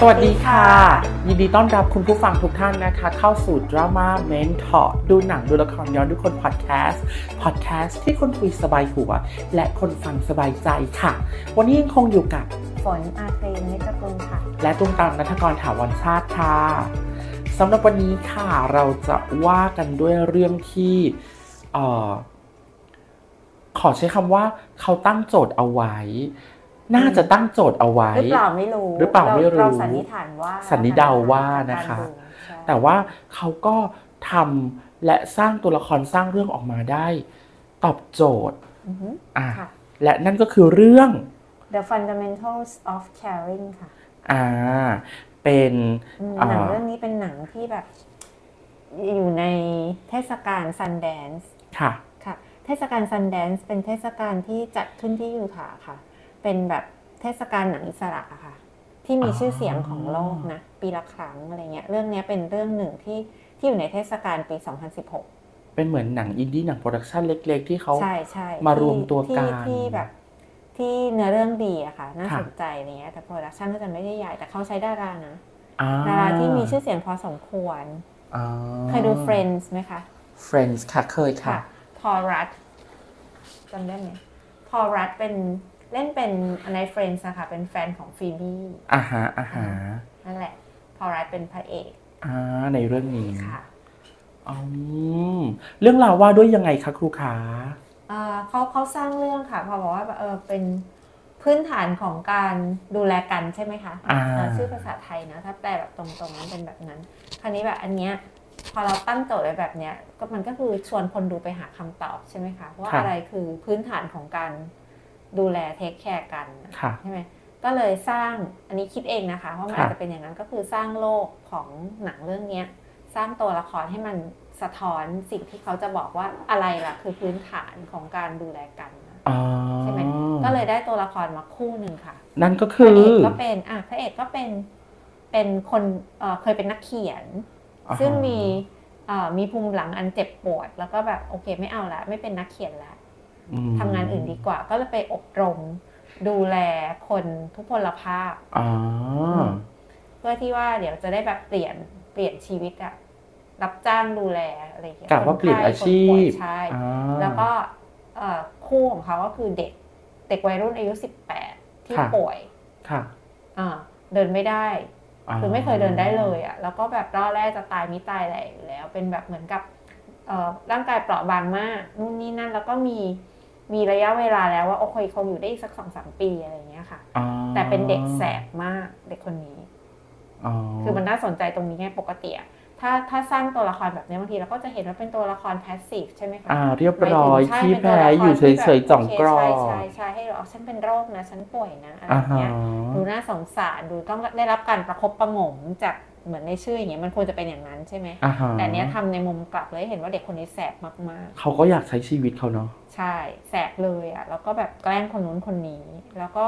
สวัสดีค่ะ ยินดีต้อนรับคุณผู้ฟังทุกท่านนะคะ เข้าสู่ Drama Mentor ดูหนังดูละครย้อนดูคนพอดแคสต์พอดแคสต์ที่คนคุยสบายหัว และคนฟังสบายใจค่ะ วันนี้ยังคงอยู่กับฝนอาครีนนิตกุลค่ะ และตุ้มตามนัทกรถาวรชาติค่ะสำหรับวันนี้ค่ะเราจะว่ากันด้วยเรื่องที่เอ่อขอใช้คำว่าเขาตั้งโจทย์เอาไว้ น่าจะตั้งโจทย์เอาไว้ หรือเปล่าไม่รู้หรือเปล่าไม่รู้เราสันนิษฐานว่าสันนิษฐานว่านะคะการดูใช่แต่ว่าเขาก็ทำและสร้างตัวละครสร้างเรื่องออกมาได้ ตอบโจทย์อือฮึอะค่ะและนั่นก็คือเรื่อง The Fundamentals of Caring ค่ะอ่าเป็นอืมอ่าหนังเรื่องนี้เป็นหนังที่แบบ อยู่ในเทศกาล Sundance ค่ะค่ะ เทศกาล Sundance เป็นเทศกาลที่จัดขึ้นที่ยูทาห์ค่ะ เป็นแบบเทศกาลหนังอิสระอะค่ะ ที่มีอ๋อชื่อเสียงของโลกนะ ปีละครั้งอะไรเงี้ย เรื่องเนี้ยเป็นเรื่องหนึ่งที่ที่อยู่ในเทศกาลปี 2016 เป็นเหมือนหนังอินดี้หนัง production เล็ก ๆ ที่เขาใช่ใช่มารวมตัวที่กันที่แบบที่เนื้อเรื่องดีอะค่ะ น่าค่ะสนใจอะไรเงี้ยแต่ production ก็จะไม่ได้ใหญ่แต่เขาใช้ดารานะอ่าดาราที่มีชื่อเสียงพอสมควรอ่าเคยดู Friends ไหมคะ Friends ค่ะเคยค่ะ พอรัตจำได้ไหมพอรัตเป็น เล่นเป็นใน Friends อะค่ะเป็นแฟนของฟีบี้อ่าฮะอ่าฮะนั่นแหละ พอรัตเป็นพระเอกอ่าในเรื่องนี้ค่ะอืมเรื่องราวว่าด้วยยังไงคะครูขาเอ่อเขาเขาสร้างเรื่องค่ะเขาบอกว่าเออเป็นพื้นฐานของการดูแลกันใช่ไหมคะอ่าเอ่อชื่อภาษาไทยนะถ้าแปลแบบตรงๆนั้นเป็นแบบนั้น คราวนี้แบบอันเนี้ยพอเราตั้งโจทย์ไว้แบบเนี้ยก็มันก็คือชวนคนดูไปหาคำตอบใช่ไหมคะว่าอะไรคือพื้นฐานของการ ดูแลเทคแคร์กันค่ะใช่ไหมก็เลยสร้างอันนี้คิดเองนะคะว่ามันค่ะอาจจะเป็นอย่างนั้นก็คือสร้างโลกของหนังเรื่องเนี้ยสร้างตัวละครให้มันสะท้อนสิ่งที่เขาจะบอกว่าอะไรล่ะ คือพื้นฐานของการดูแลกันนะอ่าใช่ไหมก็เลยได้ตัวละครมาคู่หนึ่งค่ะ นั่นก็พคืระอเอกก็เป็นอะพระเอกก็เป็นเป็นคนเอ่อเคยเป็นนักเขียนอ่าฮะซึ่งมีเอ่อมีภูมิหลังอันเจ็บปวด แล้วก็แบบโอเคไม่เอาละไม่เป็นนักเขียนละอืม ทำงานอื่นดีกว่า ก็เลยไปอบรม ดูแลคนทุพพลภาพอ่าเพื่อที่ว่าเดี๋ยวจะได้แบบเปลี่ยนเปลี่ยนชีวิตอะรับจ้างดูแลอะไรอย่างเงี้ยกะว่าเปลี่ยนอาชีคนป่วยพใช่อ่าแล้วก็เอ่อคู่ของเขาก็คือเด็กเด็กวัยรุ่นอายุ 18 ที่ค่ะป่วยค่ะอ่าเดินไม่ได้าคือไม่เคยเดินได้เลยอะแล้วก็แบบรอดแรกจะตายมิตายแหล่อยู่แล้ว เป็นแบบเหมือนกับเอ่อร่างกายเปราะบางมากนู่นนี่นั่นแล้วก็มี มีระยะเวลาแล้วว่าโอเคคงอยู่ได้อีกสักสองสามปีอะไรอย่างเงี้ยค่ะอ่าแต่เป็นเด็กแสบมากเด็กคนนี้อ๋อคือมันน่าสนใจตรงนี้ไงปกติอะ ถ้าถ้าสร้างตัวละครแบบนี้บางทีเราก็จะเห็นว่าเป็นตัวละครแพสซีฟใช่ไหมคะอ่าเรียบร้อยหมาขี้ถึงใช่แพ้เป็นตัวละครอยู่ที่แบบเฉยๆจ่องกรอโเคบใช่ใช่ใช่ให้เราฉันเป็นโรคนะฉันป่วยนะอะไรอ่าอย่างฮะเงี้ยดูน่าสงสารดูต้องได้รับการประคบประหงมจากเหมือนในชื่ออย่างเงี้ยมันควรจะเป็นอย่างนั้นใช่ไหมอ่าฮะแต่เนี้ยทำในมุมกลับเลยเห็นว่าเด็กคนนี้แสบมากเขาก็อยากใช้ชีวิตเขาเนาะๆใช่แสบเลยอะแล้วก็แบบแกล้งคนนู้นคนนี้ แล้วก็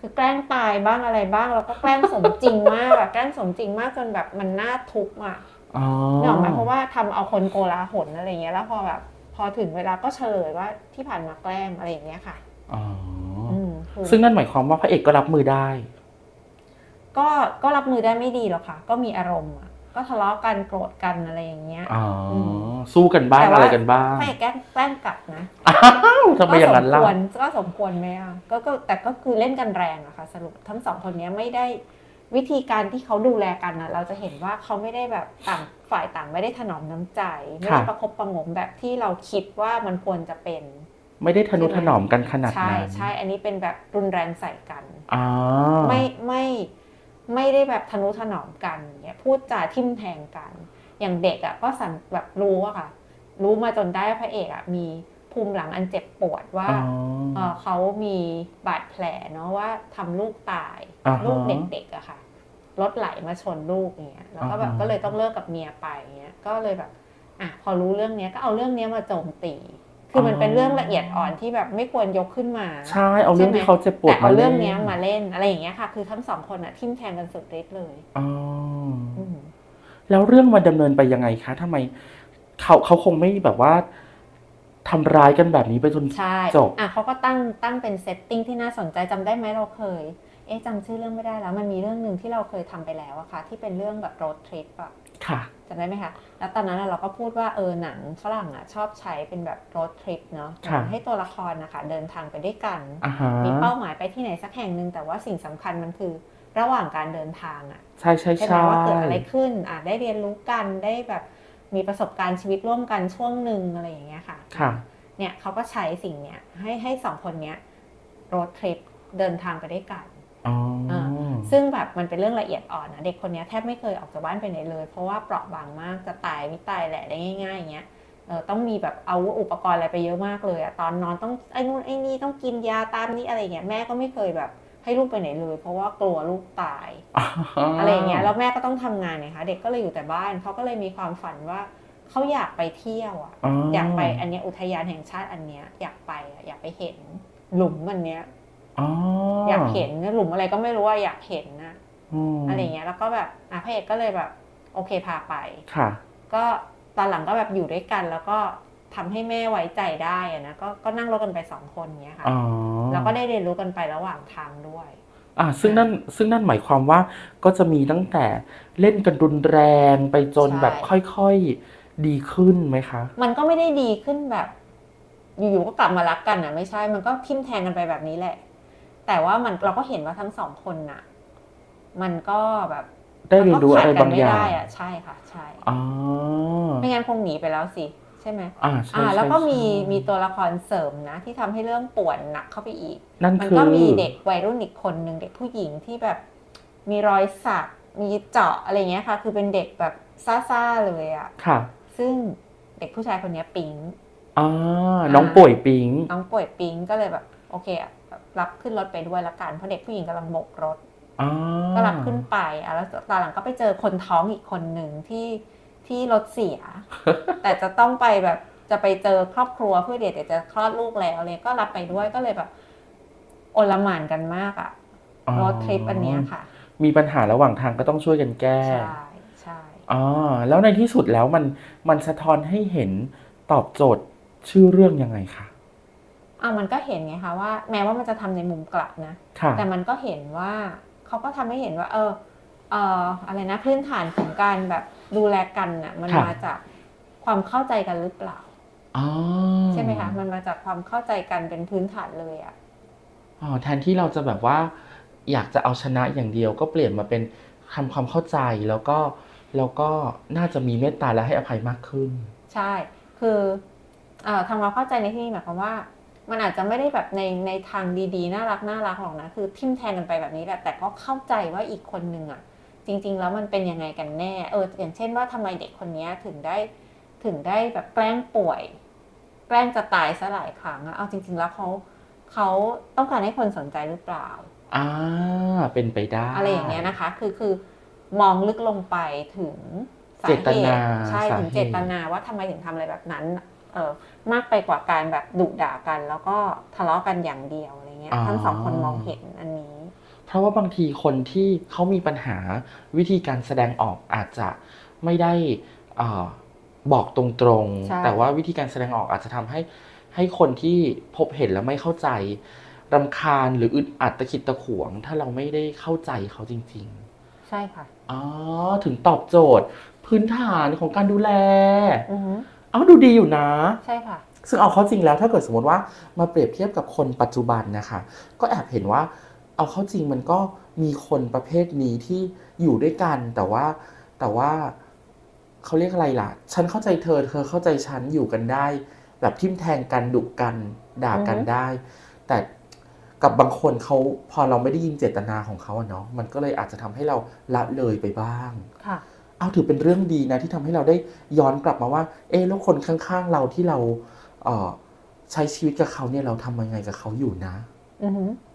คือแกล้งตายบ้างอะไรบ้าง แล้วก็แกล้งสมจริงมากแบบแกล้งสมจริงมากจนแบบมันน่าทุกข์อะ อ๋อนึกออกไหมเพราะว่าทำเอาคนโกลาหลอะไรเงี้ยแล้วพอแบบพอถึงเวลาก็เฉลยว่าที่ผ่านมาแกล้งอะไรอย่างเงี้ยค่ะอ๋อออืมคือซึ่งนั่นหมายความว่าพระเอกก็รับมือได้ ก็ก็รับมือได้ไม่ดีหรอกค่ะ ก็มีอารมณ์อะก็ทะเลาะกันโกรธกันอะไรอย่างเงี้ยอ๋ออมสู้กันบ้างแต่ว่าอะไรกันบ้างพระเอกแกล้งแกล้งกลับนะอ้าวทำไมอย่างนั้นก็ล่ะสมควรก็สมควรไหมอะก็ก็แต่ก็คือเล่นกันแรงอะค่ะ สรุปทั้งสองคนเนี้ยไม่ได้ วิธีการที่เขาดูแลกันอะเราจะเห็นว่าเขาไม่ได้แบบต่างฝ่ายต่างไม่ได้ถนอมน้ำใจ ไม่ได้ประคบประหงมแบบที่เราคิดว่ามันควรจะเป็น ไม่ได้ทนุถนอมกันขนาดใช่นั้นใช่อันนี้เป็นแบบรุนแรงใส่กันอ๋อไม่ไม่ไม่ได้แบบทนุถนอมกันเนี่ยพูดจาทิ่มแทงกัน อย่างเด็กอะ่ะก็สังแบบรู้อะค่ะ รู้มาจนได้ว่าพระเอกอะ่ะมี ภูมิหลังอันเจ็บปวดว่าอ๋อเอ่อเขามีบาดแผลเนาะว่าทำลูกตายอ่าฮะลูกเด็กๆอะค่ะรถไหลมาชนลูกอย่างเงี้ยแล้วก็แบบอ่าฮะก็เลยต้องเลิกกับเมียไปอย่างเงี้ยก็เลยแบบอะพอรู้เรื่องเนี้ยก็เอาเรื่องเนี้ยมาโจมตีคือมันเป็นเรื่องละเอียดอ่อนที่แบบไม่ควรยกขึ้นมาใช่เอาเรื่องใช่ไหมที่เขาเจ็บปวดแต่เอามาเรื่องล่เนี้ยมาเล่นอะไรอย่างเงี้ยค่ะ คือทั้งสองคนอะทิมแทงกันสุดฤทธิ์เลยอ๋ออืมแล้วเรื่องมันดำเนินไปยังไงคะทำไมเขาเขาคงไม่แบบว่า ทำร้ายกันแบบนี้ไปจนใช่จบอะเขาก็ตั้งตั้งเป็นเซตติ้งที่น่าสนใจจำได้ไหมเราเคย เอ๊ะจำชื่อเรื่องไม่ได้แล้ว มันมีเรื่องหนึ่งที่เราเคยทำไปแล้วอะค่ะ ที่เป็นเรื่องแบบ road trip อะค่ะจำได้ไหมคะ แล้วตอนนั้นอะเราก็พูดว่าเออหนังฝรั่งอะชอบใช้เป็นแบบ road trip เนาะค่ะให้ตัวละครนะคะเดินทางไปด้วยกันอ่าฮะมีเป้าหมายไปที่ไหนสักแห่งหนึ่งแต่ว่าสิ่งสำคัญมันคือระหว่างการเดินทางอะใช่ใช่ใช่ไหมใช่ว่าเกิดอะไรขึ้นอะได้เรียนรู้กันได้แบบ มีประสบการณ์ชีวิตร่วมกันช่วงหนึ่งอะไรอย่างเงี้ยค่ะค่ะ เนี่ยเขาก็ใช้สิ่งเนี้ยให้ให้สองคนเนี้ย road trip เดินทางไปด้วยกันอ๋ออซึ่งแบบมันเป็นเรื่องละเอียดอ่อนนะเด็กคนเนี้ยแทบไม่เคยออกจากบ้านไปไหนเลย เพราะว่าเปราะบางมากจะตายไม่ตายแหละได้ง่ายๆอย่างเงี้ยเออต้องมีแบบเอาอุปกรณ์อะไรไปเยอะมากเลยอะตอนนอนต้องไอ้นู่นไอ้นี่ต้องกินยาตามนี้อะไรเงี้ยแม่ก็ไม่เคยแบบ ให้ลูกไปไหนเลย เพราะว่ากลัวลูกตาย อะไรอย่างเงี้ยแล้วแม่ก็ต้องทำงานเนี่ยค่ะเด็กก็เลยอยู่แต่บ้านเขาก็เลยมีความฝันว่าเขาอยากไปเที่ยวอะอ๋อออยากไปอันเนี้ยอุทยานแห่งชาติอันเนี้ยอยากไปอะอยากไปเห็นหลุมอันเนี้ยอ๋อออยากเห็นหลุมอะไรก็ไม่รู้ว่าอยากเห็นนะมอะไรอย่างเงี้ยแล้วก็แบบอะพระเอกก็เลยแบบ โอเคพาไปค่ะ ก็ตอนหลังก็แบบอยู่ด้วยกันแล้วก็ ทำให้แม่ไว้ใจได้อะนะก็ก็นั่งรถกันไปสองคนเนี้ยค่ะอ๋อแล้วก็ได้เรียนรู้กันไประหว่างทางด้วยอ่าซึ่งนั่นซึ่งนั่นหมายความว่าก็จะมีตั้งแต่เล่นกันรุนแรงไปจนใช่แบบค่อยๆดีขึ้นไหมคะ มันก็ไม่ได้ดีขึ้นแบบ อยู่ๆก็กลับมารักกันอะ ไม่ใช่มันก็ทิ่มแทงกันไปแบบนี้แหละ แต่ว่ามันเราก็เห็นว่าทั้งสองคนน่ะ มันก็แบบได้เรียนรู้อะไรมัก็ขดกันบางอย่างไม่ได้อะใช่ค่ะ ใช่อ๋อไม่งั้นคงหนีไปแล้วสิ ใช่ไหมอ่าใช่อ่าใช่แล้วก็มีใช่มีตัวละครเสริมนะ ที่ทำให้เรื่องป่วนหนักเข้าไปอีกนั่นมันคือก็มีเด็กวัยรุ่นอีกคนหนึ่งเด็กผู้หญิงที่แบบมีรอยสักมีเจาะอะไรเงี้ยค่ะ คือเป็นเด็กแบบซ่าๆเลยอะค่ะ ซึ่งเด็กผู้ชายคนเนี้ยปิ๊งอ่าน้องป่วยปิง น้องป่วยปิ๊งก็เลยแบบโอเคอะแบบรับขึ้นรถไปด้วยละกันเพราะเด็กผู้หญิงกำลังโบกรถอ่าก็รับขึ้นไปอะแล้วตอนหลังก็ไปเจอคนท้องอีกคนหนึ่งที่ ที่รถเสีย แต่จะต้องไปแบบจะไปเจอครอบครัวเพื่อเดี๋ยวจะคลอดลูกแล้วเลยก็รับไปด้วยก็เลยแบบโอลหมานกันมากอะอ๋อรถทริปอันเนี้ยค่ะ มีปัญหาระหว่างทางก็ต้องช่วยกันแก้ใช่ใช่อ๋อแล้วในที่สุดแล้วมันมันสะท้อนให้เห็นตอบโจทย์ชื่อเรื่องยังไงคะอะมันก็เห็นไงคะว่า แม้ว่ามันจะทำในมุมกลับนะค่ะแต่มันก็เห็นว่าเขาก็ทำให้เห็นว่า เออ เอออะไรนะพื้นฐานของการแบบดูแลกันน่ะมันค่ะมาจากความเข้าใจกันหรือเปล่า อ๋อใช่ไหมคะมันมาจากความเข้าใจกันเป็นพื้นฐานเลยอะอ๋อแทนที่เราจะแบบว่า อยากจะเอาชนะอย่างเดียวก็เปลี่ยนมาเป็นทำความเข้าใจแล้วก็แล้วก็น่าจะมีเมตตาและให้อภัยมากขึ้น ใช่ คือเอ่อทำความเข้าใจในที่นี้หมายความว่า มันอาจจะไม่ได้แบบในในทางดีๆ น่ารักน่ารักหรอกนะคือทิมแทงกันไปแบบนี้แหละแต่ก็เข้าใจว่าอีกคนนึงอะ จริง ๆ แล้วมันเป็นยังไงกันแน่เอออย่างเช่นว่าทำไมเด็กคนนี้ถึงได้ถึงได้แบบแกล้งป่วย แกล้งจะตายซะหลายครั้งอะเอาจริง ๆ แล้วเขาเขาต้องการให้คนสนใจหรือเปล่าอ่าเป็นไปได้ อะไรอย่างเงี้ยนะคะ คือคือมองลึกลงไปถึงสาเจเหตนาตุใช่สาเหตุถึงเจตนาว่าทำไมถึงทำอะไรแบบนั้นเออมากไปกว่าการแบบดุด่ากัน แล้วก็ทะเลาะกันอย่างเดียวอะไรเงี้ยทั้งสองคนมองเห็นอันนี้ เพราะว่าบางทีคนที่เขามีปัญหาวิธีการแสดงออกอาจจะไม่ได้เอ่อบอกตรงใช่ๆแต่ว่าวิธีการแสดงออกอาจจะทำให้ให้คนที่พบเห็นแล้วไม่เข้าใจรำคาญหรืออึดอัดตะขิดตะขวง ถ้าเราไม่ได้เข้าใจเขาจริงใช่ค่ะๆอ๋อถึงตอบโจทย์ พื้นฐานของการดูแลอือฮึเอาดูดีอยู่นะ ใช่ค่ะ ซึ่งเอาเข้าจริงแล้วถ้าเกิดสมมติว่ามาเปรียบเทียบกับคนปัจจุบันนะคะ ก็แอบเห็นว่า เอาเข้าจริงมันก็มีคนประเภทนี้ที่อยู่ด้วยกัน แต่ว่าแต่ว่าเขาเรียกอะไรล่ะ ฉันเข้าใจเธอ เธอเข้าใจฉันอยู่กันได้ แบบทิมแทงกันดุกันด่ากันอือฮึได้ แต่กับบางคนเขาพอเราไม่ได้ยินเจตนาของเขาอะเนาะมันก็เลยอาจจะทำให้เราละเลยไปบ้างค่ะเอาถือเป็นเรื่องดีนะที่ทำให้เราได้ย้อนกลับมาว่า เอ๊ะแล้วคนข้างๆเราที่เราเอ่อใช้ชีวิตกับเขาเนี่ยเราทำยังไงกับเขาอยู่นะอือฮึ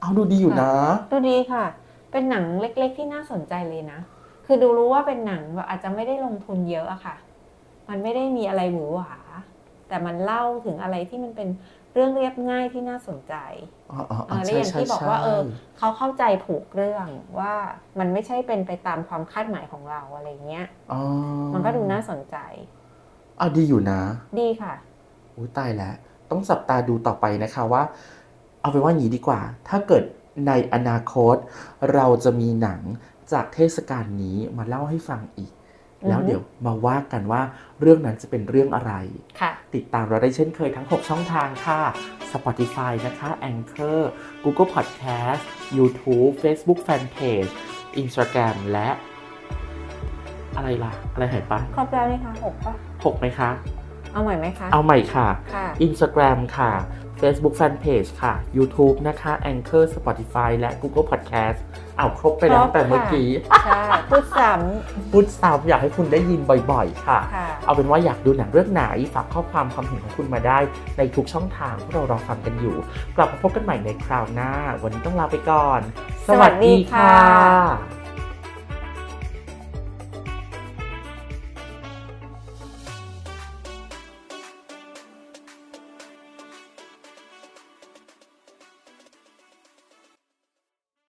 เอาดูดีอยู่นะ ดูดีค่ะ เป็นหนังเล็ก ๆ ที่น่าสนใจเลยนะ คือดูรู้ว่าเป็นหนังแบบอาจจะไม่ได้ลงทุนเยอะอะค่ะ มันไม่ได้มีอะไรหวือหวา แต่มันเล่าถึงอะไรที่มันเป็นเรื่องเรียบง่ายที่น่าสนใจอ๋ออ๋อเออแล้วอย่างที่บอกว่าเออเขาเข้าใจผูกเรื่องว่ามันไม่ใช่เป็นไปตามความคาดหมายของเราอะไรเงี้ยอ๋อมันก็ดูน่าสนใจเอาดีอยู่นะ ดีค่ะอุ้ยตายแล้ว ต้องจับตาดูต่อไปนะคะว่า เอาเป็นว่าอย่างนี้ดีกว่า ถ้าเกิดในอนาคต เราจะมีหนังจากเทศกาลนี้มาเล่าให้ฟังอีกอือฮึแล้วเดี๋ยวมาว่ากันว่าเรื่องนั้นจะเป็นเรื่องอะไรค่ะติดตามเราได้เช่นเคยทั้ง 6 ช่องทางค่ะ Spotify นะคะ Anchor Google Podcast YouTube Facebook Fanpage Instagram และ อะไรล่ะ อะไรหายไปครบแล้วนี่คะหกปะหกไหมคะ เอาใหม่ไหมคะ เอาใหม่ค่ะค่ะ Instagram ค่ะ Facebook Fanpage ค่ะ YouTube นะคะ Anchor Spotify และ Google Podcast เอาครบไปแล้วครบตั้งแต่เมื่อกี้ใช่พูดซ้ พูดซ้ำอยากให้คุณได้ยินบ่อยๆ ค่ะำค่ะเอาเป็นว่าอยากดูหนังเรื่องไหน ฝากข้อความความเห็นของคุณมาได้ในทุกช่องทางที่เรารอฟังกันอยู่ กลับมาพบกันใหม่ในคราวหน้า วันนี้ต้องลาไปก่อน สวัสดีค่ะ